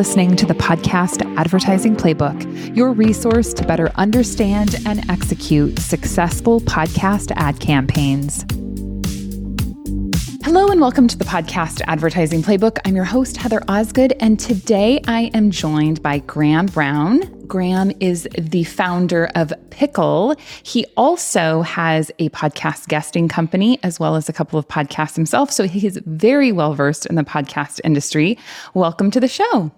listening to the podcast Advertising Playbook, your resource to better understand and execute successful podcast ad campaigns. Hello and welcome to the podcast Advertising Playbook. I'm your host, Heather Osgood, and today I am joined by Graham Brown. Graham is the founder of Pickle. He also has a podcast guesting company as well as a couple of podcasts himself. So he is very well versed in the podcast industry. Welcome to the show.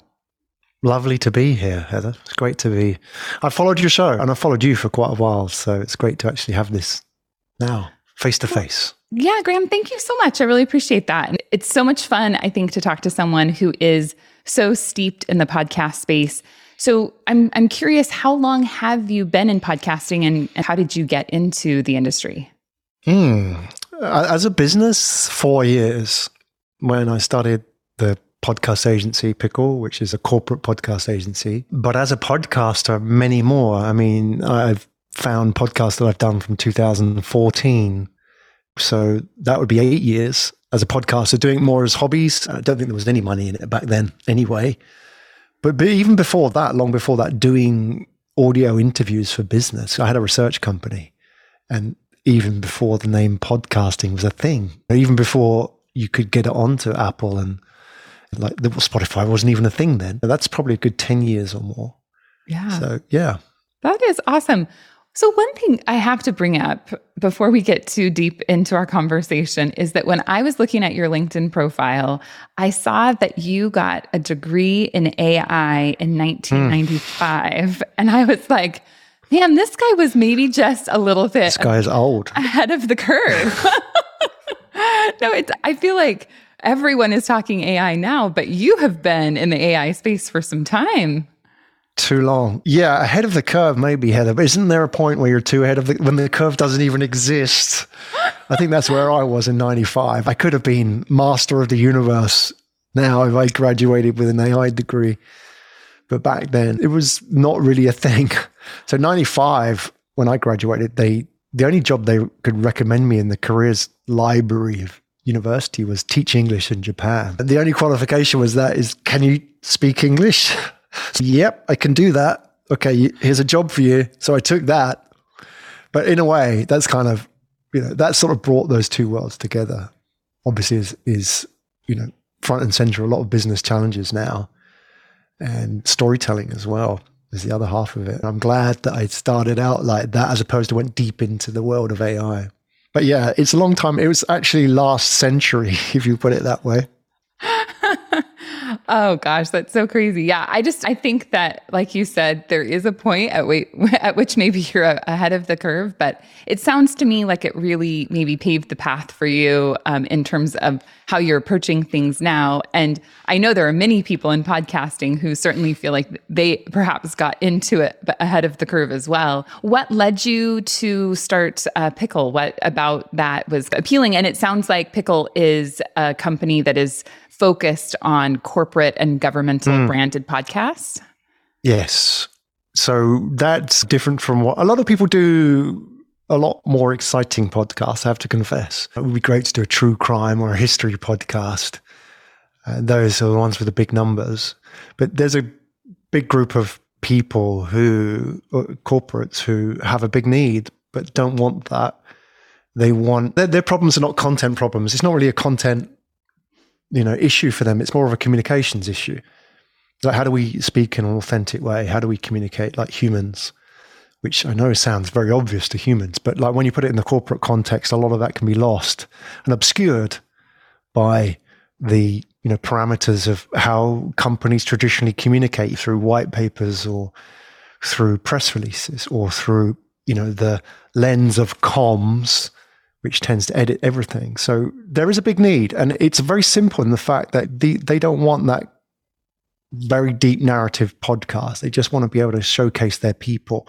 Lovely to be here, Heather. It's great to be. I followed your show and I followed you for quite a while. So it's great to actually have this now face to face. Yeah, Graham, thank you so much. I really appreciate that. It's so much fun, I think, to talk to someone who is so steeped in the podcast space. So I'm I'm curious, how long have you been in podcasting and, and how did you get into the industry? Hmm. As a business, four years when I started the podcast agency Pickle, which is a corporate podcast agency. But as a podcaster, many more. I mean, I've found podcasts that I've done from 2014 so that would be eight years as a podcaster, doing more as hobbies. I don't think there was any money in it back then anyway. But, but even before that, long before that, doing audio interviews for business. I had a research company. And even before the name podcasting was a thing, even before you could get it onto Apple and like the, Spotify wasn't even a thing then. That's probably a good 10 years or more. Yeah. So, yeah. That is awesome. So, one thing I have to bring up before we get too deep into our conversation is that when I was looking at your LinkedIn profile, I saw that you got a degree in AI in 1995. Mm. And I was like, man, this guy was maybe just a little bit. This guy is old. Ahead of the curve. no, it's, I feel like everyone is talking AI now, but you have been in the AI space for some time too long. Yeah, ahead of the curve, maybe Heather. But isn't there a point where you're too ahead of the when the curve doesn't even exist? I think that's where I was in '95. I could have been master of the universe now if I graduated with an AI degree, but back then it was not really a thing. So '95, when I graduated, they the only job they could recommend me in the careers library of university was teach English in Japan. And the only qualification was that is can you speak English? so, yep, I can do that. Okay, here's a job for you. So I took that. But in a way, that's kind of, you know, that sort of brought those two worlds together. Obviously, is, is you know, front and center a lot of business challenges now and storytelling as well is the other half of it. I'm glad that I started out like that as opposed to went deep into the world of AI. But yeah, it's a long time. It was actually last century, if you put it that way. Oh gosh, that's so crazy. Yeah, I just I think that like you said there is a point at, wait, at which maybe you're ahead of the curve, but it sounds to me like it really maybe paved the path for you um, in terms of how you're approaching things now. And I know there are many people in podcasting who certainly feel like they perhaps got into it ahead of the curve as well. What led you to start uh, Pickle? What about that was appealing? And it sounds like Pickle is a company that is focused on corporate and governmental mm. branded podcasts? Yes. So that's different from what a lot of people do. A lot more exciting podcasts, I have to confess. It would be great to do a true crime or a history podcast. Uh, those are the ones with the big numbers. But there's a big group of people who, uh, corporates who have a big need but don't want that. They want their, their problems are not content problems. It's not really a content you know issue for them. It's more of a communications issue. Like how do we speak in an authentic way? How do we communicate like humans? Which I know sounds very obvious to humans, but like when you put it in the corporate context, a lot of that can be lost and obscured by the you know parameters of how companies traditionally communicate through white papers or through press releases or through you know the lens of comms which tends to edit everything. So there is a big need, and it's very simple in the fact that the, they don't want that very deep narrative podcast. They just want to be able to showcase their people.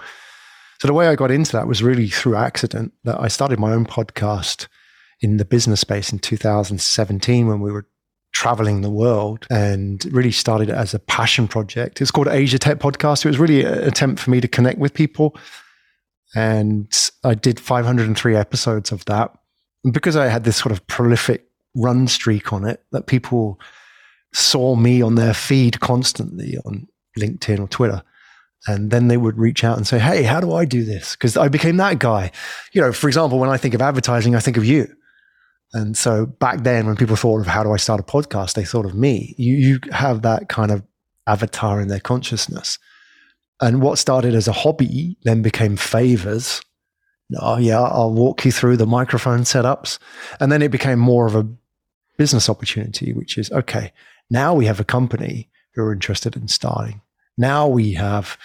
So the way I got into that was really through accident. That I started my own podcast in the business space in 2017 when we were traveling the world and really started it as a passion project. It's called Asia Tech Podcast. It was really an attempt for me to connect with people and I did 503 episodes of that. And because I had this sort of prolific run streak on it, that people saw me on their feed constantly on LinkedIn or Twitter. And then they would reach out and say, Hey, how do I do this? Because I became that guy. You know, for example, when I think of advertising, I think of you. And so back then, when people thought of how do I start a podcast, they thought of me. You, you have that kind of avatar in their consciousness. And what started as a hobby then became favors. Oh, yeah, I'll walk you through the microphone setups. And then it became more of a business opportunity, which is okay, now we have a company who are interested in starting. Now we have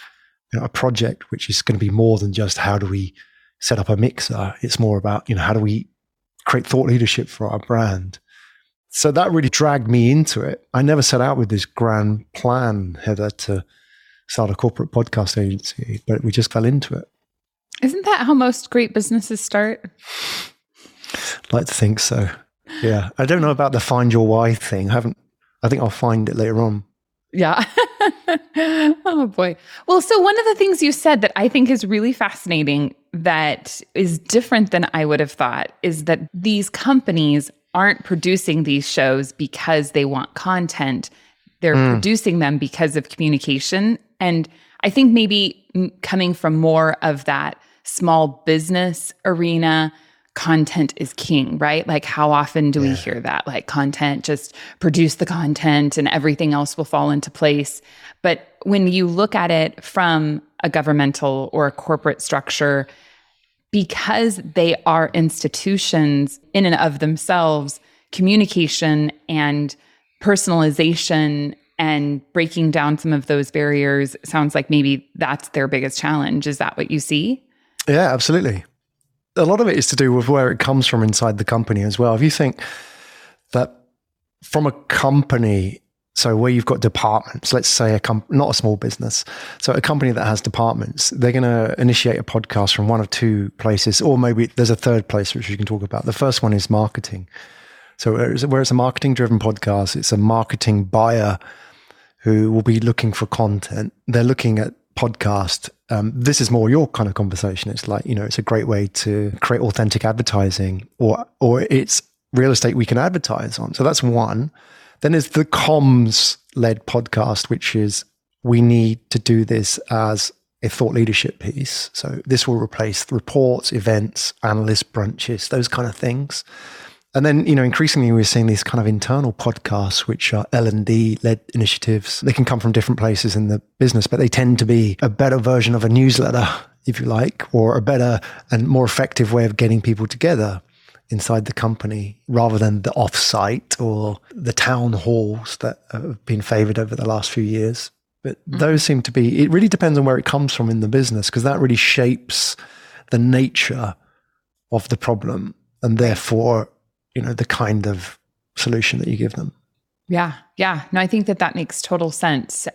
you know, a project which is going to be more than just how do we set up a mixer. It's more about, you know, how do we create thought leadership for our brand. So that really dragged me into it. I never set out with this grand plan, Heather, to start a corporate podcast agency, but we just fell into it. Isn't that how most great businesses start? I'd like to think so. Yeah. I don't know about the find your why thing. I haven't, I think I'll find it later on. Yeah. oh boy. Well, so one of the things you said that I think is really fascinating that is different than I would have thought is that these companies aren't producing these shows because they want content. They're mm. producing them because of communication. And I think maybe coming from more of that small business arena, content is king, right? Like, how often do yeah. we hear that? Like, content, just produce the content and everything else will fall into place. But when you look at it from a governmental or a corporate structure, because they are institutions in and of themselves, communication and personalization and breaking down some of those barriers sounds like maybe that's their biggest challenge. Is that what you see? Yeah, absolutely. A lot of it is to do with where it comes from inside the company as well. If you think that from a company, so where you've got departments, let's say a comp- not a small business, so a company that has departments, they're going to initiate a podcast from one of two places, or maybe there's a third place which we can talk about. The first one is marketing. So where it's a marketing driven podcast, it's a marketing buyer who will be looking for content. They're looking at podcast. Um, this is more your kind of conversation. It's like you know, it's a great way to create authentic advertising, or or it's real estate we can advertise on. So that's one. Then there's the comms led podcast, which is we need to do this as a thought leadership piece. So this will replace reports, events, analyst brunches, those kind of things. And then, you know, increasingly we're seeing these kind of internal podcasts, which are L and D led initiatives. They can come from different places in the business, but they tend to be a better version of a newsletter, if you like, or a better and more effective way of getting people together inside the company rather than the offsite or the town halls that have been favored over the last few years. But mm-hmm. those seem to be, it really depends on where it comes from in the business because that really shapes the nature of the problem and therefore, you know, the kind of solution that you give them. Yeah. Yeah. No, I think that that makes total sense.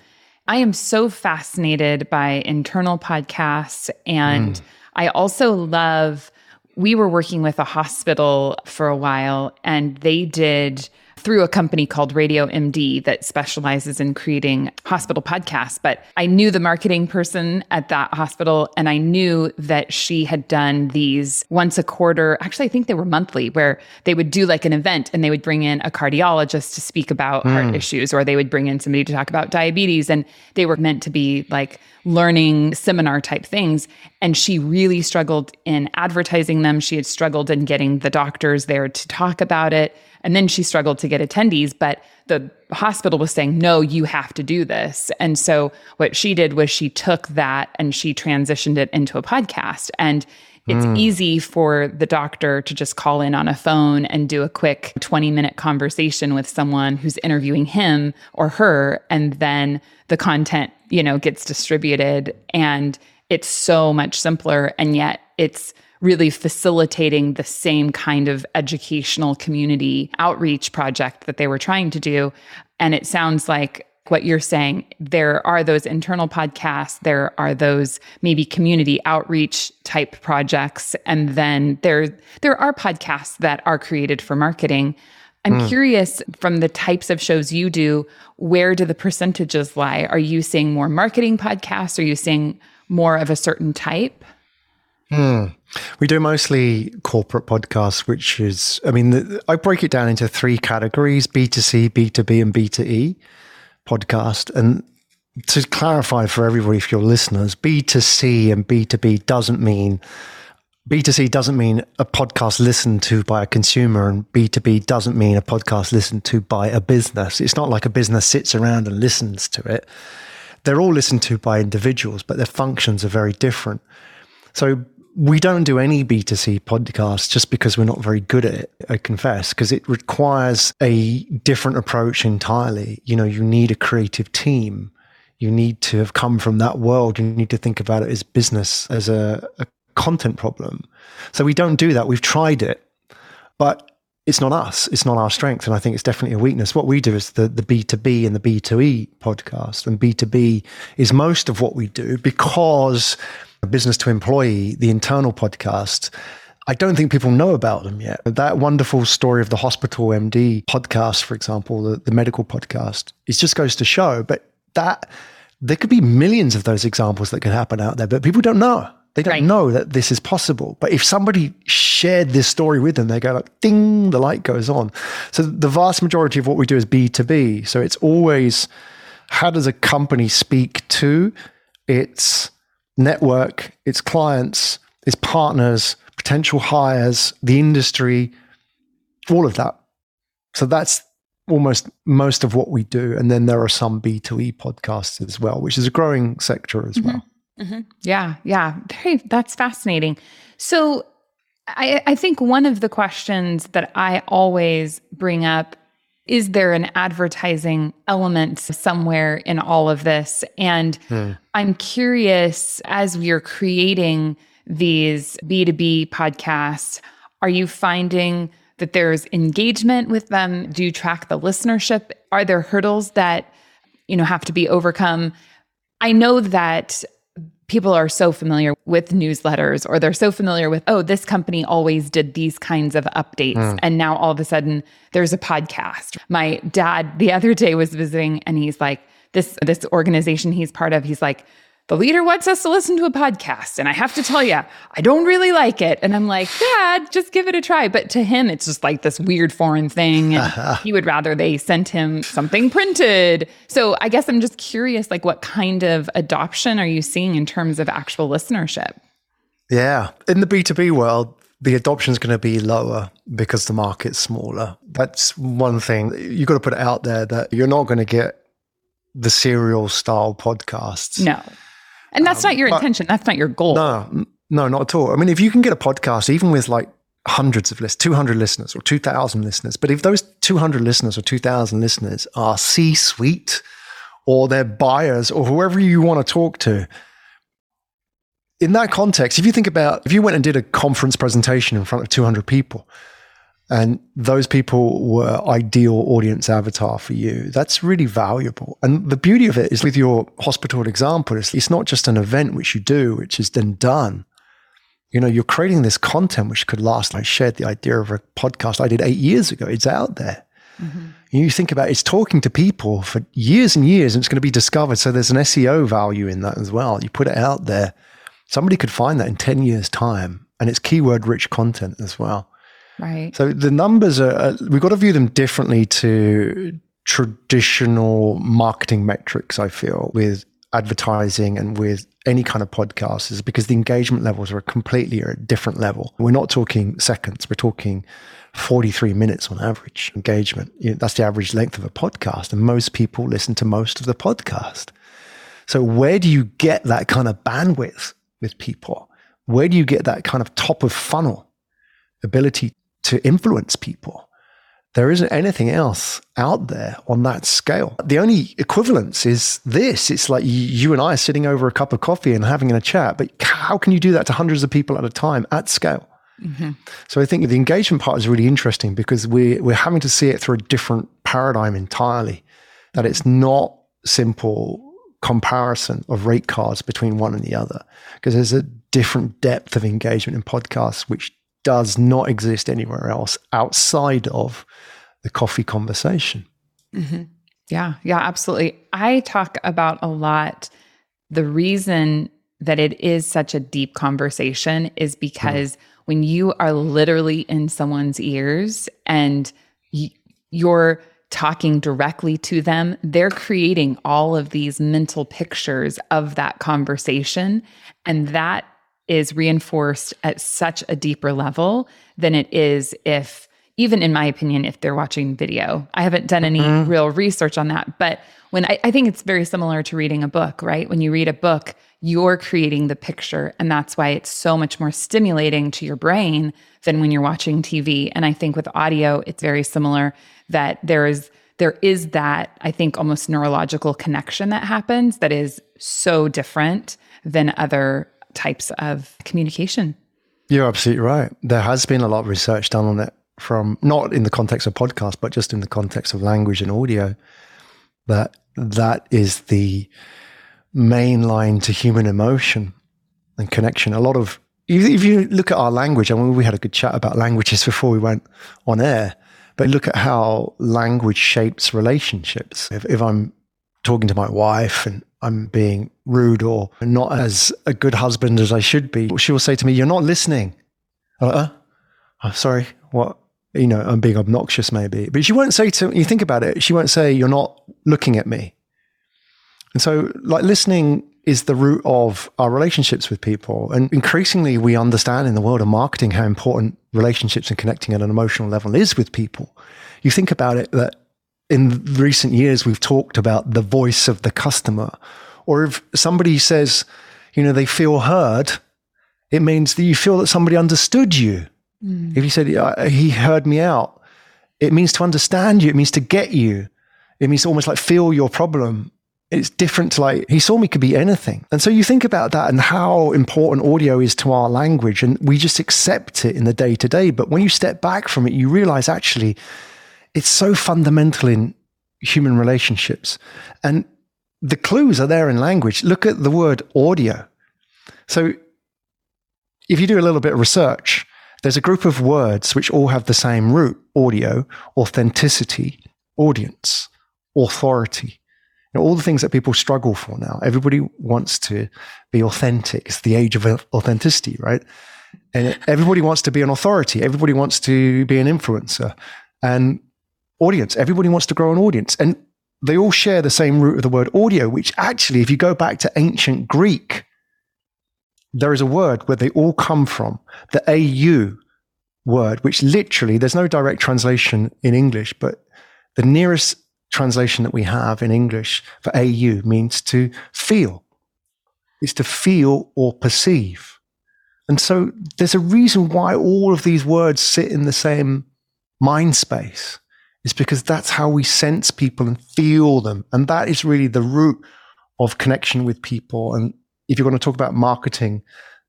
I am so fascinated by internal podcasts and mm. I also love we were working with a hospital for a while and they did through a company called Radio MD that specializes in creating hospital podcasts. But I knew the marketing person at that hospital, and I knew that she had done these once a quarter. Actually, I think they were monthly, where they would do like an event and they would bring in a cardiologist to speak about mm. heart issues, or they would bring in somebody to talk about diabetes. And they were meant to be like learning seminar type things. And she really struggled in advertising them. She had struggled in getting the doctors there to talk about it. And then she struggled to get attendees, but the hospital was saying, no, you have to do this. And so what she did was she took that and she transitioned it into a podcast. And it's mm. easy for the doctor to just call in on a phone and do a quick 20 minute conversation with someone who's interviewing him or her. And then the content, you know, gets distributed. And it's so much simpler. And yet it's really facilitating the same kind of educational community outreach project that they were trying to do. And it sounds like what you're saying, there are those internal podcasts, there are those maybe community outreach type projects, and then there there are podcasts that are created for marketing. I'm mm. curious from the types of shows you do, where do the percentages lie? Are you seeing more marketing podcasts? Are you seeing more of a certain type? Hmm. We do mostly corporate podcasts, which is, I mean, the, I break it down into three categories B2C, B2B, and B2E podcast. And to clarify for everybody, for your listeners, B2C and B2B doesn't mean B2C doesn't mean a podcast listened to by a consumer, and B2B doesn't mean a podcast listened to by a business. It's not like a business sits around and listens to it. They're all listened to by individuals, but their functions are very different. So we don't do any B2C podcasts just because we're not very good at it, I confess, because it requires a different approach entirely. You know, you need a creative team. You need to have come from that world. You need to think about it as business, as a, a content problem. So we don't do that. We've tried it, but it's not us. It's not our strength. And I think it's definitely a weakness. What we do is the, the B2B and the B2E podcast. And B2B is most of what we do because business to employee, the internal podcast, I don't think people know about them yet. That wonderful story of the hospital MD podcast, for example, the, the medical podcast, it just goes to show. But that there could be millions of those examples that can happen out there, but people don't know. They don't right. know that this is possible. But if somebody shared this story with them, they go like, ding, the light goes on. So the vast majority of what we do is B2B. So it's always how does a company speak to its network, its clients, its partners, potential hires, the industry, all of that. So that's almost most of what we do. And then there are some B2E podcasts as well, which is a growing sector as mm-hmm. well. Mm-hmm. Yeah, yeah. Very, that's fascinating. So I, I think one of the questions that I always bring up is there an advertising element somewhere in all of this? And hmm. I'm curious as we are creating these B2B podcasts, are you finding that there's engagement with them? Do you track the listenership? Are there hurdles that you know have to be overcome? I know that people are so familiar with newsletters or they're so familiar with oh this company always did these kinds of updates mm. and now all of a sudden there's a podcast my dad the other day was visiting and he's like this this organization he's part of he's like the leader wants us to listen to a podcast. And I have to tell you, I don't really like it. And I'm like, Dad, just give it a try. But to him, it's just like this weird foreign thing. And uh-huh. he would rather they sent him something printed. So I guess I'm just curious, like, what kind of adoption are you seeing in terms of actual listenership? Yeah. In the B2B world, the adoption is going to be lower because the market's smaller. That's one thing. You've got to put it out there that you're not going to get the serial style podcasts. No and that's um, not your intention. That's not your goal. No, no, not at all. I mean, if you can get a podcast, even with like hundreds of listeners, 200 listeners or 2,000 listeners, but if those 200 listeners or 2,000 listeners are C suite or they're buyers or whoever you want to talk to, in that context, if you think about if you went and did a conference presentation in front of 200 people, and those people were ideal audience avatar for you. That's really valuable. And the beauty of it is with your hospital example, it's not just an event which you do, which is then done. You know, you're creating this content which could last. I shared the idea of a podcast I did eight years ago. It's out there. Mm-hmm. You think about it, it's talking to people for years and years, and it's going to be discovered. So there's an SEO value in that as well. You put it out there, somebody could find that in 10 years' time, and it's keyword rich content as well. Right. So the numbers are, uh, we've got to view them differently to traditional marketing metrics, I feel, with advertising and with any kind of podcast is because the engagement levels are completely at a different level. We're not talking seconds, we're talking 43 minutes on average engagement. You know, that's the average length of a podcast. And most people listen to most of the podcast. So, where do you get that kind of bandwidth with people? Where do you get that kind of top of funnel ability to influence people. There isn't anything else out there on that scale. The only equivalence is this. It's like you and I are sitting over a cup of coffee and having a chat, but how can you do that to hundreds of people at a time at scale? Mm-hmm. So I think the engagement part is really interesting because we're, we're having to see it through a different paradigm entirely. That it's not simple comparison of rate cards between one and the other because there's a different depth of engagement in podcasts which does not exist anywhere else outside of the coffee conversation. Mm-hmm. Yeah, yeah, absolutely. I talk about a lot the reason that it is such a deep conversation is because mm. when you are literally in someone's ears and y- you're talking directly to them, they're creating all of these mental pictures of that conversation. And that is reinforced at such a deeper level than it is if, even in my opinion, if they're watching video. I haven't done any mm-hmm. real research on that. But when I, I think it's very similar to reading a book, right? When you read a book, you're creating the picture. And that's why it's so much more stimulating to your brain than when you're watching TV. And I think with audio, it's very similar that there is there is that I think almost neurological connection that happens that is so different than other types of communication. You're absolutely right. There has been a lot of research done on it from not in the context of podcast, but just in the context of language and audio. That that is the main line to human emotion and connection. A lot of if you look at our language, I mean, we had a good chat about languages before we went on air, but look at how language shapes relationships. If, if I'm talking to my wife and I'm being rude or not as a good husband as I should be, she will say to me, You're not listening. I'm like, uh, I'm sorry, what? You know, I'm being obnoxious maybe. But she won't say to you think about it, she won't say, You're not looking at me. And so, like, listening is the root of our relationships with people. And increasingly, we understand in the world of marketing how important relationships and connecting at an emotional level is with people. You think about it that in recent years, we've talked about the voice of the customer. Or if somebody says, you know, they feel heard, it means that you feel that somebody understood you. Mm. If you said, he heard me out, it means to understand you, it means to get you. It means to almost like feel your problem. It's different to like, he saw me could be anything. And so you think about that and how important audio is to our language, and we just accept it in the day to day. But when you step back from it, you realize actually, it's so fundamental in human relationships. And the clues are there in language. Look at the word audio. So if you do a little bit of research, there's a group of words which all have the same root audio, authenticity, audience, authority. You know, all the things that people struggle for now. Everybody wants to be authentic. It's the age of authenticity, right? And everybody wants to be an authority. Everybody wants to be an influencer. And audience. Everybody wants to grow an audience. And they all share the same root of the word audio, which actually, if you go back to ancient Greek, there is a word where they all come from, the AU word, which literally, there's no direct translation in English, but the nearest translation that we have in English for AU means to feel. It's to feel or perceive. And so there's a reason why all of these words sit in the same mind space is because that's how we sense people and feel them. And that is really the root of connection with people. And if you're going to talk about marketing,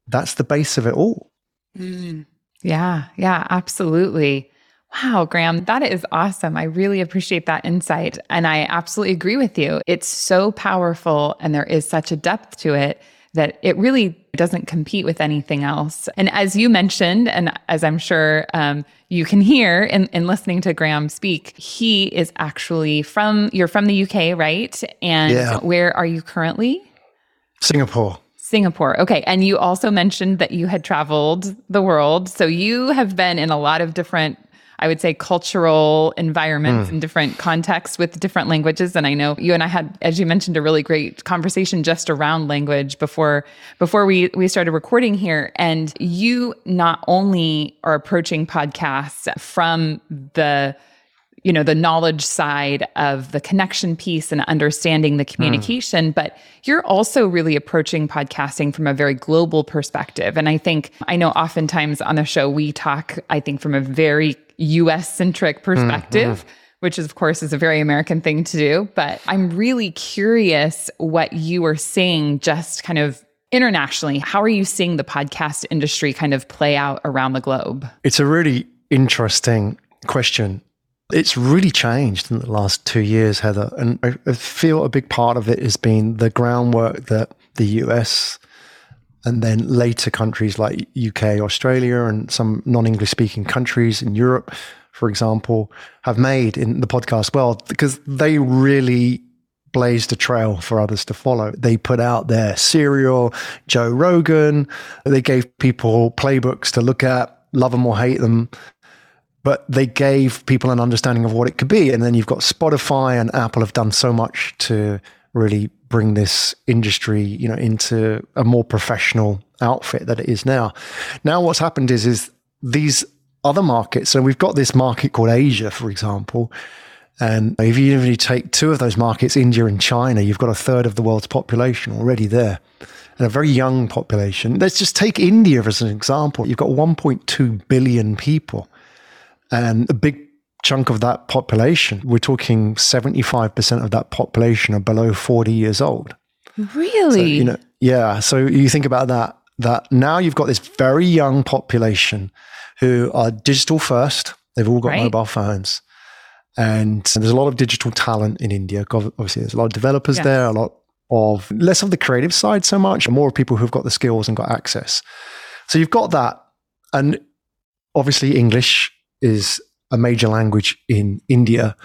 that's the base of it all. Mm. Yeah, yeah, absolutely. Wow, Graham, that is awesome. I really appreciate that insight. And I absolutely agree with you. It's so powerful and there is such a depth to it that it really doesn't compete with anything else. And as you mentioned, and as I'm sure um, you can hear in, in listening to Graham speak, he is actually from, you're from the UK, right? And yeah. where are you currently? Singapore. Singapore. Okay. And you also mentioned that you had traveled the world. So you have been in a lot of different I would say, cultural environments mm. and different contexts with different languages. And I know you and I had, as you mentioned, a really great conversation just around language before before we we started recording here. And you not only are approaching podcasts from the you know the knowledge side of the connection piece and understanding the hmm. communication mm. but you're also really approaching podcasting from a very global perspective and i think i know oftentimes on the show we talk i think from a very us centric perspective mm-hmm. which is, of course is a very american thing to do but i'm really curious what you are seeing just kind of internationally how are you seeing the podcast industry kind of play out around the globe it's a really interesting question it's really changed in the last two years, Heather. And I feel a big part of it has been the groundwork that the US and then later countries like UK, Australia, and some non English speaking countries in Europe, for example, have made in the podcast world because they really blazed a trail for others to follow. They put out their serial, Joe Rogan. They gave people playbooks to look at, love them or hate them. But they gave people an understanding of what it could be. And then you've got Spotify and Apple have done so much to really bring this industry, you know, into a more professional outfit that it is now. Now what's happened is is these other markets. So we've got this market called Asia, for example, and if you even take two of those markets, India and China, you've got a third of the world's population already there and a very young population. Let's just take India as an example. You've got 1.2 billion people and a big chunk of that population, we're talking 75% of that population are below 40 years old. Really? So, you know, yeah. So you think about that, that now you've got this very young population who are digital first. They've all got right. mobile phones. And there's a lot of digital talent in India. Obviously, there's a lot of developers yeah. there, a lot of less of the creative side so much, more people who've got the skills and got access. So you've got that. And obviously, English is a major language in India.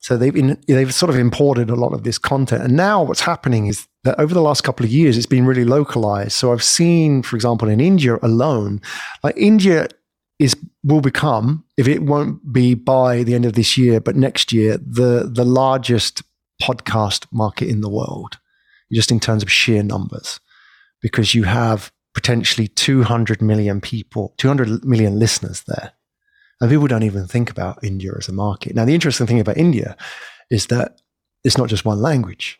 So they've in, they've sort of imported a lot of this content. And now what's happening is that over the last couple of years, it's been really localized. So I've seen, for example, in India alone, like India is will become, if it won't be by the end of this year, but next year, the the largest podcast market in the world, just in terms of sheer numbers, because you have potentially 200 million people, 200 million listeners there. And people don't even think about India as a market. Now, the interesting thing about India is that it's not just one language.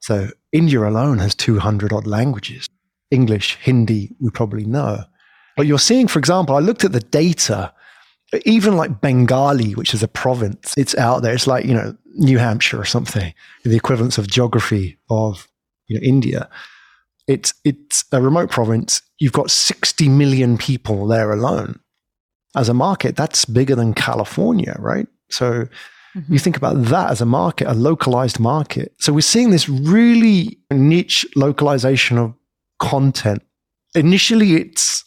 So India alone has 200 odd languages. English, Hindi, we probably know. But you're seeing, for example, I looked at the data, even like Bengali, which is a province, it's out there. It's like, you know, New Hampshire or something, the equivalence of geography of you know, India. It's, it's a remote province. You've got 60 million people there alone. As a market, that's bigger than California, right? So mm-hmm. you think about that as a market, a localized market. So we're seeing this really niche localization of content. Initially, it's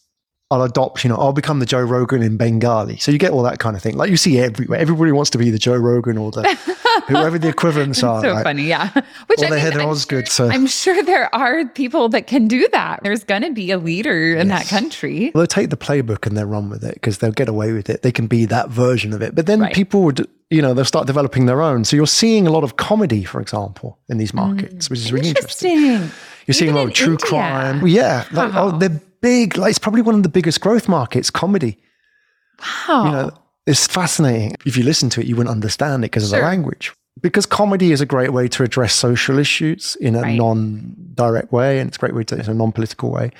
I'll adopt, you know, I'll become the Joe Rogan in Bengali. So you get all that kind of thing. Like you see everywhere. Everybody wants to be the Joe Rogan or the whoever the equivalents are. so right? funny, yeah. Which or I mean, I'm Osgood. Sure, so I'm sure there are people that can do that. There's going to be a leader in yes. that country. Well, they'll take the playbook and they'll run with it because they'll get away with it. They can be that version of it. But then right. people would, you know, they'll start developing their own. So you're seeing a lot of comedy, for example, in these markets, mm, which is really interesting. interesting. You're seeing Even a lot of true India. crime. Yeah. Like, oh, they're big, like it's probably one of the biggest growth markets, comedy. Wow. You know, it's fascinating. If you listen to it, you wouldn't understand it because sure. of the language. Because comedy is a great way to address social issues in a right. non-direct way, and it's a great way to in a non-political way.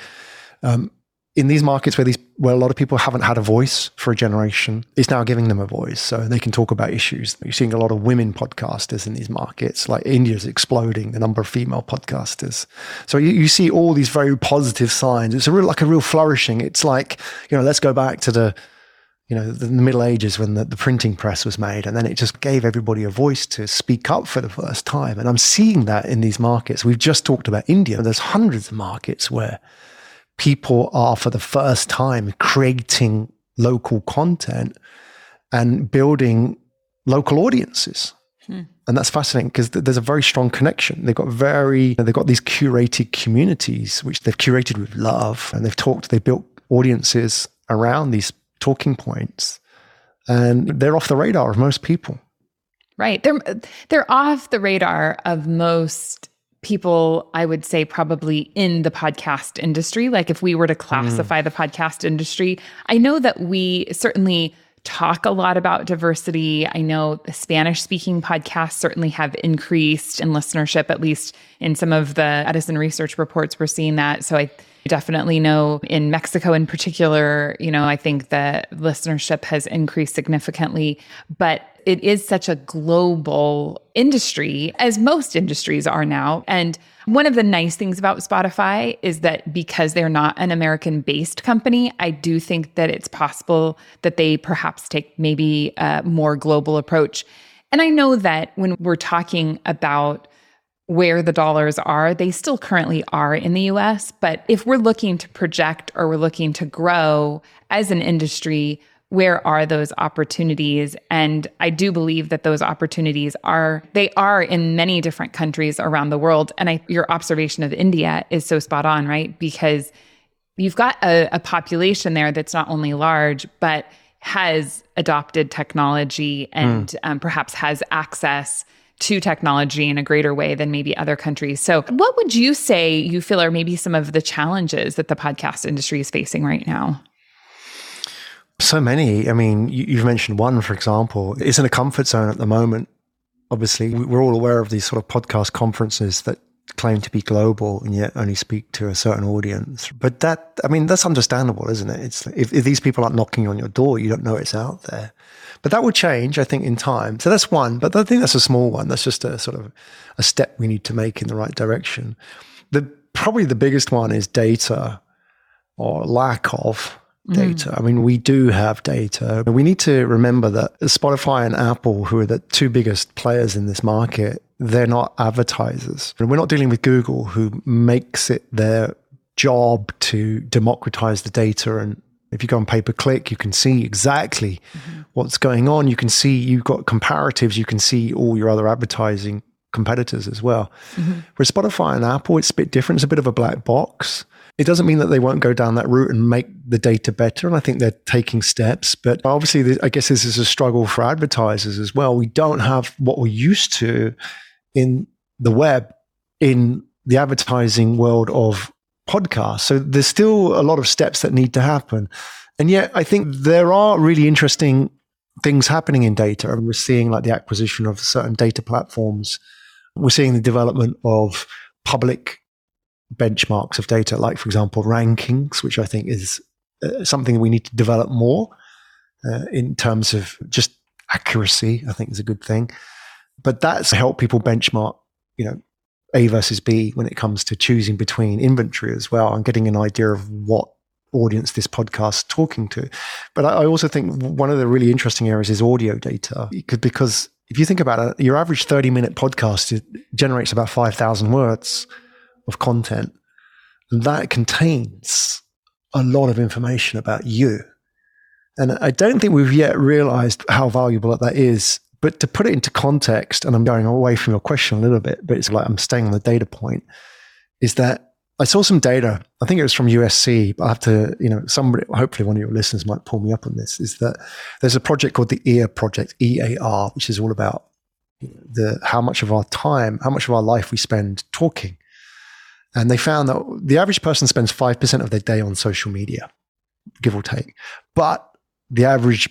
Um, in these markets where these where a lot of people haven't had a voice for a generation, it's now giving them a voice, so they can talk about issues. You're seeing a lot of women podcasters in these markets, like India's exploding the number of female podcasters. So you, you see all these very positive signs. It's a real like a real flourishing. It's like you know, let's go back to the you know the, the Middle Ages when the, the printing press was made, and then it just gave everybody a voice to speak up for the first time. And I'm seeing that in these markets. We've just talked about India. There's hundreds of markets where people are for the first time creating local content and building local audiences. Hmm. And that's fascinating because th- there's a very strong connection. They've got very, they've got these curated communities, which they've curated with love and they've talked, they built audiences around these talking points and they're off the radar of most people. Right. They're, they're off the radar of most people, I would say, probably in the podcast industry. Like if we were to classify mm. the podcast industry, I know that we certainly talk a lot about diversity. I know the Spanish speaking podcasts certainly have increased in listenership, at least in some of the Edison research reports, we're seeing that. So I definitely know in Mexico in particular, you know, I think the listenership has increased significantly. But it is such a global industry, as most industries are now. And one of the nice things about Spotify is that because they're not an American based company, I do think that it's possible that they perhaps take maybe a more global approach. And I know that when we're talking about where the dollars are, they still currently are in the US. But if we're looking to project or we're looking to grow as an industry, where are those opportunities and i do believe that those opportunities are they are in many different countries around the world and I, your observation of india is so spot on right because you've got a, a population there that's not only large but has adopted technology and mm. um, perhaps has access to technology in a greater way than maybe other countries. So, what would you say you feel are maybe some of the challenges that the podcast industry is facing right now? So many. I mean, you, have mentioned one, for example. It's in a comfort zone at the moment. Obviously, we're all aware of these sort of podcast conferences that claim to be global and yet only speak to a certain audience. But that, I mean, that's understandable, isn't it? It's if, if these people aren't knocking on your door, you don't know it's out there. But that will change, I think, in time. So that's one. But I think that's a small one. That's just a sort of a step we need to make in the right direction. The probably the biggest one is data or lack of data. Mm. I mean, we do have data. We need to remember that Spotify and Apple, who are the two biggest players in this market, they're not advertisers. And we're not dealing with Google, who makes it their job to democratize the data. And if you go on pay per click, you can see exactly mm-hmm. what's going on. You can see, you've got comparatives, you can see all your other advertising competitors as well. Mm-hmm. Whereas Spotify and Apple, it's a bit different. It's a bit of a black box. It doesn't mean that they won't go down that route and make the data better. And I think they're taking steps. But obviously, I guess this is a struggle for advertisers as well. We don't have what we're used to in the web in the advertising world of podcasts. So there's still a lot of steps that need to happen. And yet I think there are really interesting things happening in data. And we're seeing like the acquisition of certain data platforms. We're seeing the development of public benchmarks of data, like, for example, rankings, which I think is uh, something we need to develop more uh, in terms of just accuracy, I think is a good thing but that's helped people benchmark, you know, A versus B when it comes to choosing between inventory as well and getting an idea of what audience this podcast talking to. But I, also think one of the really interesting areas is audio data because if you think about it, your average 30 minute podcast generates about 5,000 words of content. And that contains a lot of information about you. And I don't think we've yet realized how valuable that is but to put it into context, and I'm going away from your question a little bit, but it's like I'm staying on the data point, is that I saw some data. I think it was from USC, but I have to, you know, somebody, hopefully one of your listeners might pull me up on this, is that there's a project called the EAR project, EAR, which is all about the how much of our time, how much of our life we spend talking. And they found that the average person spends 5% of their day on social media, give or take. But the average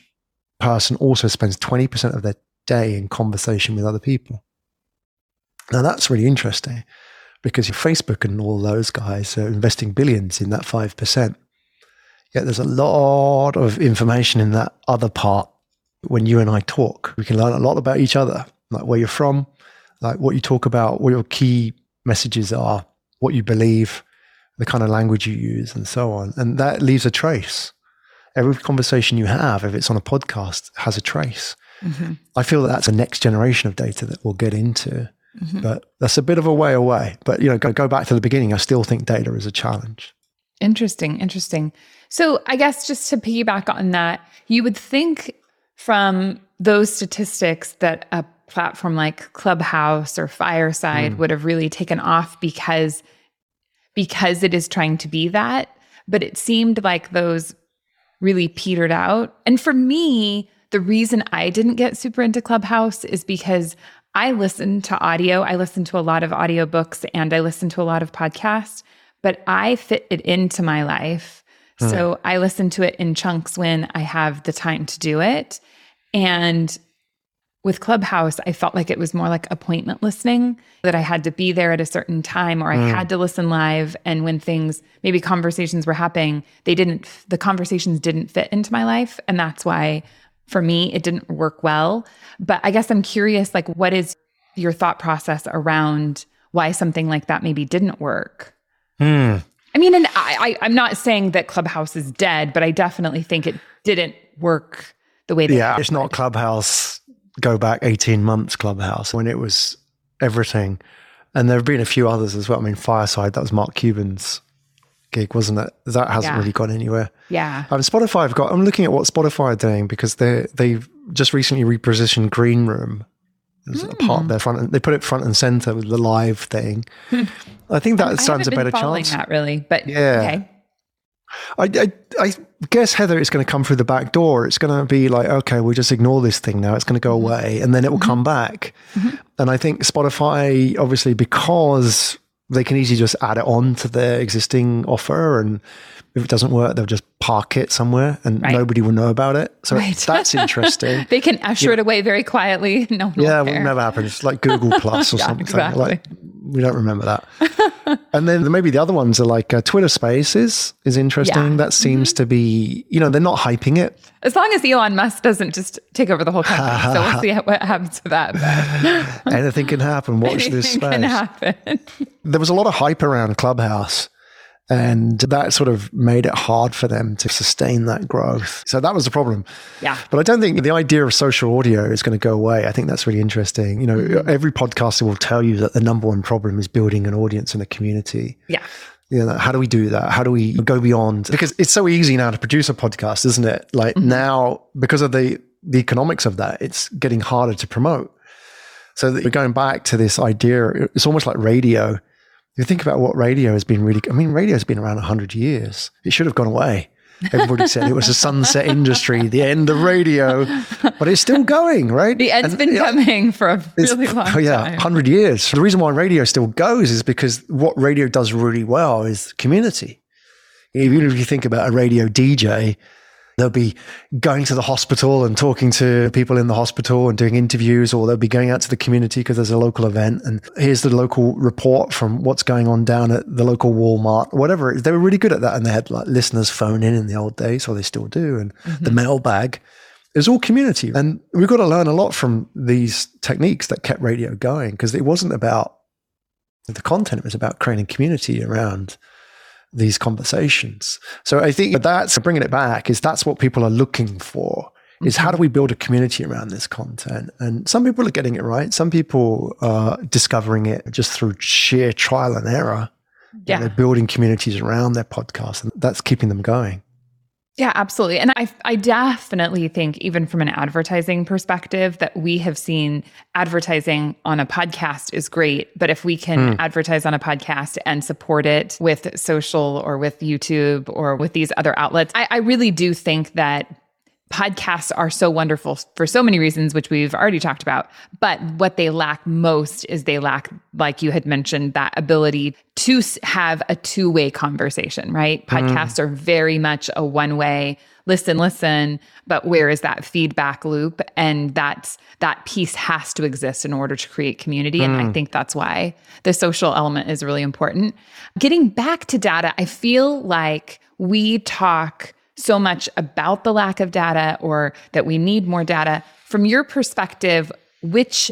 person also spends 20% of their day in conversation with other people. Now that's really interesting because Facebook and all those guys are investing billions in that 5%. Yet there's a lot of information in that other part when you and I talk. We can learn a lot about each other, like where you're from, like what you talk about, what your key messages are, what you believe, the kind of language you use, and so on. And that leaves a trace. Every conversation you have, if it's on a podcast, has a trace. Mm-hmm. I feel that that's a next generation of data that we'll get into. Mm-hmm. But that's a bit of a way away. But you know, go, go back to the beginning. I still think data is a challenge. Interesting, interesting. So I guess just to piggyback on that, you would think from those statistics that a platform like Clubhouse or Fireside mm. would have really taken off because because it is trying to be that. But it seemed like those really petered out. And for me, the reason I didn't get super into Clubhouse is because I listen to audio. I listen to a lot of audiobooks and I listen to a lot of podcasts, but I fit it into my life. So I listen to it in chunks when I have the time to do it. And with Clubhouse, I felt like it was more like appointment listening, that I had to be there at a certain time or I mm. had to listen live. And when things, maybe conversations were happening, they didn't, the conversations didn't fit into my life. And that's why for me, it didn't work well. But I guess I'm curious, like, what is your thought process around why something like that maybe didn't work? Hmm. I mean, and I, I, am not saying that Clubhouse is dead, but I definitely think it didn't work the way that Yeah, it's not Clubhouse, go back 18 months Clubhouse when it was everything. And there have been a few others as well. I mean, Fireside, that was Mark Cuban's gig, wasn't it? That hasn't Yeah. really gone anywhere. Yeah. Um, Spotify I've got. I'm looking at what Spotify are doing because they they've just recently repositioned Green Room as a part Hmm. of their front. And, they put it front and center with the live thing. I think that I stands a better chance. that really, but Yeah. okay. I, I, I guess Heather is going to come through the back door. It's going to be like, okay, we'll just ignore this thing now. It's going to go Mm-hmm. away and then it will come back. And I think Spotify, obviously, because they can easily just add it on to their existing offer. And if it doesn't work, they'll just park it somewhere and Right. nobody will know about it. So Right. that's interesting. They can usher it away very quietly. No one yeah, it never happen. It's like Google Plus or Yeah, something. exactly. Like we don't remember that. and then maybe the other ones are like uh, Twitter Spaces is interesting. Yeah. Mm-hmm. That seems to be, you know, they're not hyping it. As long as Elon Musk doesn't just take over the whole company. so we'll see what happens to that. Anything can happen. Watch this it can space. happen. There was a lot of hype around Clubhouse. And that sort of made it hard for them to sustain that growth. So that was the problem. Yeah. But I don't think the idea of social audio is going to go away. I think that's really interesting. You know, Mm-hmm. every podcaster will tell you that the number one problem is building an audience and a community. Yeah. You know, how do we do that? How do we go beyond? Because it's so easy now to produce a podcast, isn't it? Like Mm-hmm. now, because of the the economics of that, it's getting harder to promote. So we're going back to this idea. It's almost like radio. You think about what radio has been really. I mean, radio has been around hundred years. It should have gone away. Everybody said it was a sunset industry, the end of radio, but it's still going, right? The end's And, been you know, coming for a really long oh, yeah, 100 years. The reason why radio still goes is because what radio does really well is community. Even if you think about a radio DJ, they'll be going to the hospital and talking to people in the hospital and doing interviews, or they'll be going out to the community because there's a local event. And here's the local report from what's going on down at the local Walmart, whatever. They were really good at that. And they had like listeners phone in in the old days, or they still do. And mm-hmm. the mailbag. It's all community. And we've got to learn a lot from these techniques that kept radio going because it wasn't about the content, it was about creating community around these conversations. So I think that's bringing it back is that's what people are looking for is how do we build a community around this content? And some people are getting it right. Some people are discovering it just through sheer trial and error. And Yeah. They're building communities around their podcast and that's keeping them going. Yeah, absolutely. And I I definitely think even from an advertising perspective that we have seen advertising on a podcast is great, but if we can hmm. advertise on a podcast and support it with social or with YouTube or with these other outlets, I, I really do think that podcasts are so wonderful for so many reasons which we've already talked about. But what they lack most is they lack like you had mentioned that ability to have a two-way conversation right? Hmm. Podcasts are very much a one-way listen listen but where is that feedback loop? And that's that piece has to exist in order to create community and i hmm. think that's why the social element is really important. Getting back to data i feel like we talk so much about the lack of data or that we need more data. From your perspective which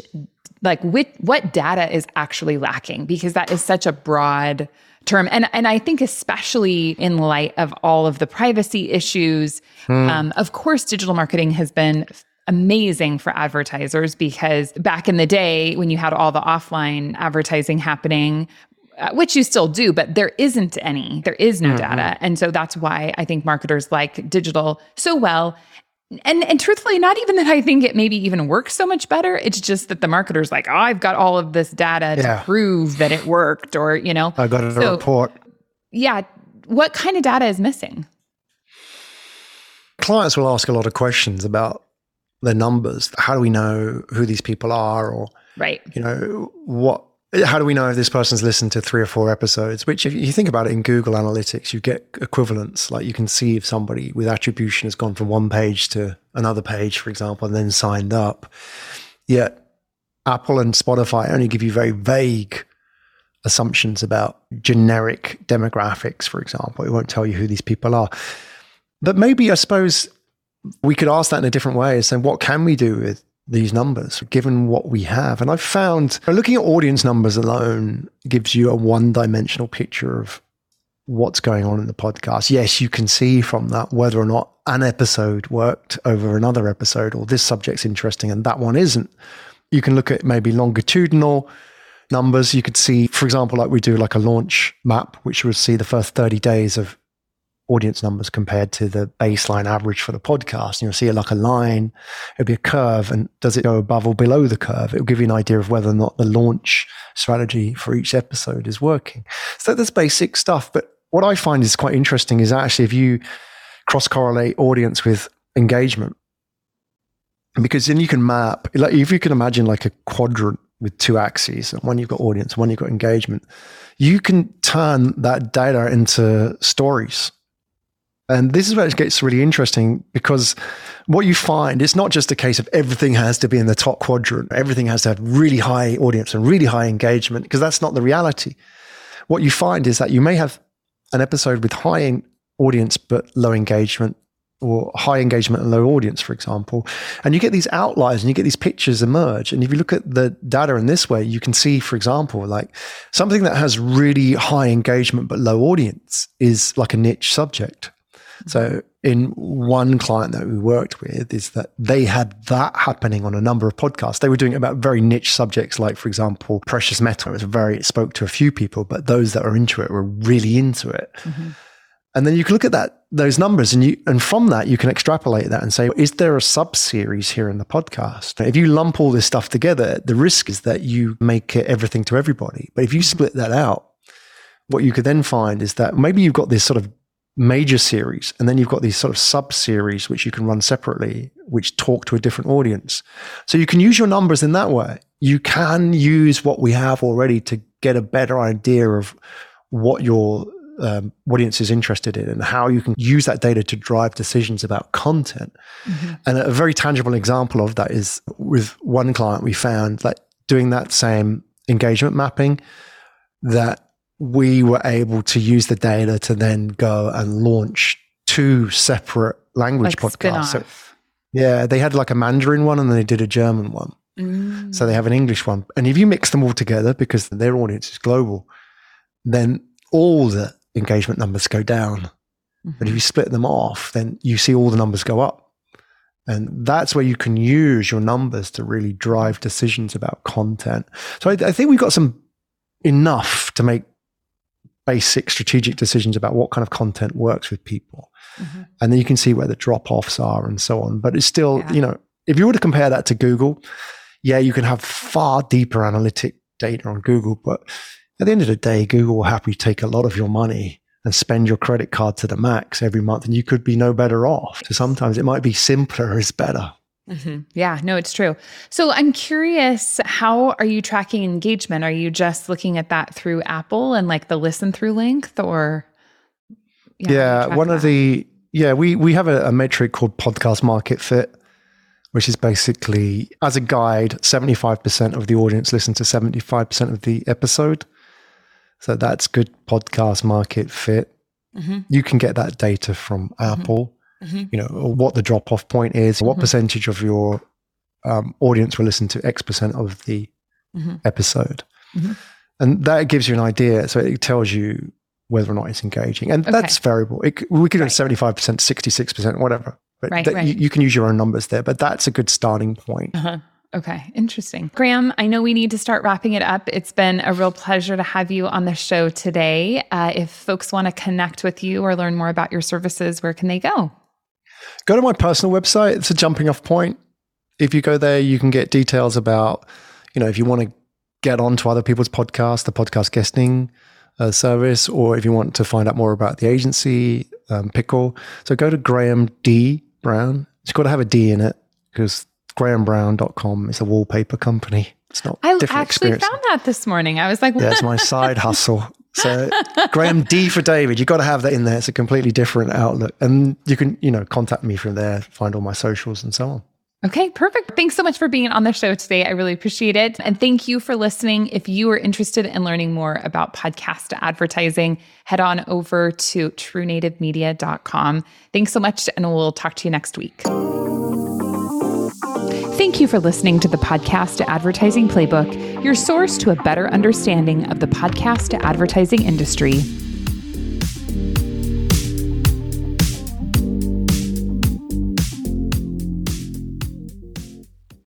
like which, what data is actually lacking? Because that is such a broad term. And and I think especially in light of all of the privacy issues um, of course digital marketing has been amazing for advertisers because back in the day when you had all the offline advertising happening Uh, which you still do, but there isn't any. There is no mm-hmm. data. And so that's why I think marketers like digital so well. And and truthfully, not even that I think it maybe even works so much better. It's just that the marketer's like, oh, I've got all of this data Yeah. to prove that it worked, or you know. I got a So- report. Yeah. What kind of data is missing? clients will ask a lot of questions about their numbers. How do we know who these people are, or Right. you know what? How do we know if this person's listened to three or four episodes? Which, if you think about it in Google Analytics, you get equivalents. Like you can see if somebody with attribution has gone from one page to another page, for example, and then signed up. Yet Apple and Spotify only give you very vague assumptions about generic demographics, for example. It won't tell you who these people are. But maybe I suppose we could ask that in a different way and say, what can we do with these numbers given what we have? And I've found looking at audience numbers alone gives you a one dimensional picture of what's going on in the podcast. Yes, you can see from that whether or not an episode worked over another episode or this subject's interesting and that one isn't. You can look at maybe longitudinal numbers. You could see, for example, like we do like a launch map, which would see the first 30 days of audience numbers compared to the baseline average for the podcast. And you'll see it like a line, it'll be a curve. And does it go above or below the curve? It'll give you an idea of whether or not the launch strategy for each episode is working. So that's basic stuff. But what I find is quite interesting is actually if you cross correlate audience with engagement, because then you can map, like if you can imagine like a quadrant with two axes, and one you've got audience, one you've got engagement, you can turn that data into stories and this is where it gets really interesting because what you find, it's not just a case of everything has to be in the top quadrant, everything has to have really high audience and really high engagement, because that's not the reality. What you find is that you may have an episode with high audience but low engagement, or high engagement and low audience, for example. And you get these outliers and you get these pictures emerge. And if you look at the data in this way, you can see, for example, like something that has really high engagement but low audience is like a niche subject so in one client that we worked with is that they had that happening on a number of podcasts. They were doing about very niche subjects, like for example, precious metal. It was very it spoke to a few people, but those that are into it were really into it. Mm-hmm. And then you can look at that those numbers and you and from that you can extrapolate that and say, is there a sub series here in the podcast? If you lump all this stuff together, the risk is that you make it everything to everybody. But if you split that out, what you could then find is that maybe you've got this sort of major series and then you've got these sort of sub series which you can run separately which talk to a different audience. So you can use your numbers in that way. You can use what we have already to get a better idea of what your um, audience is interested in and how you can use that data to drive decisions about content. Mm-hmm. and a very tangible example of that is with one client we found that doing that same engagement mapping that we were able to use the data to then go and launch two separate language like podcasts. So, yeah, they had like a Mandarin one and then they did a German one. Mm. So they have an English one. And if you mix them all together because their audience is global, then all the engagement numbers go down. Mm-hmm. But if you split them off, then you see all the numbers go up. And that's where you can use your numbers to really drive decisions about content. So I, I think we've got some enough to make basic strategic decisions about what kind of content works with people. Mm-hmm. And then you can see where the drop offs are and so on. But it's still, yeah. you know, if you were to compare that to Google, yeah, you can have far deeper analytic data on Google. But at the end of the day, Google will happily take a lot of your money and spend your credit card to the max every month, and you could be no better off. So sometimes it might be simpler is better. Mm-hmm. Yeah, no, it's true. So I'm curious, how are you tracking engagement? Are you just looking at that through Apple and like the listen through length or? Yeah, yeah one that? of the, yeah, we, we have a, a metric called podcast market fit, which is basically as a guide, 75% of the audience listen to 75% of the episode. So that's good podcast market fit. Mm-hmm. You can get that data from mm-hmm. Apple mm-hmm. you know, what the drop off point is, what mm-hmm. percentage of your um, audience will listen to X percent of the mm-hmm. episode. Mm-hmm. And that gives you an idea. So it tells you whether or not it's engaging. And okay. that's variable. It, we could do 75%, 66%, whatever. But right, that, right. You, you, can use your own numbers there, but that's a good starting point. Uh-huh. Okay, interesting. Graham, I know we need to start wrapping it up. It's been a real pleasure to have you on the show today. Uh, if folks want to connect with you or learn more about your services, where can they go? Go to my personal website. It's a jumping off point. If you go there, you can get details about, you know, if you want to get onto other people's podcasts, the podcast guesting uh, service, or if you want to find out more about the agency, um, Pickle. So go to Graham D. Brown. It's got to have a D in it because grahambrown.com is a wallpaper company. It's not. I actually experience. found that this morning. I was like, yeah, it's my side hustle. So Graham D for David, you've got to have that in there. It's a completely different outlook. And you can, you know, contact me from there, find all my socials and so on. Okay, perfect. Thanks so much for being on the show today. I really appreciate it. And thank you for listening. If you are interested in learning more about podcast advertising, head on over to truenativemedia.com. Thanks so much, and we'll talk to you next week. Thank you for listening to the Podcast to Advertising Playbook, your source to a better understanding of the podcast to advertising industry.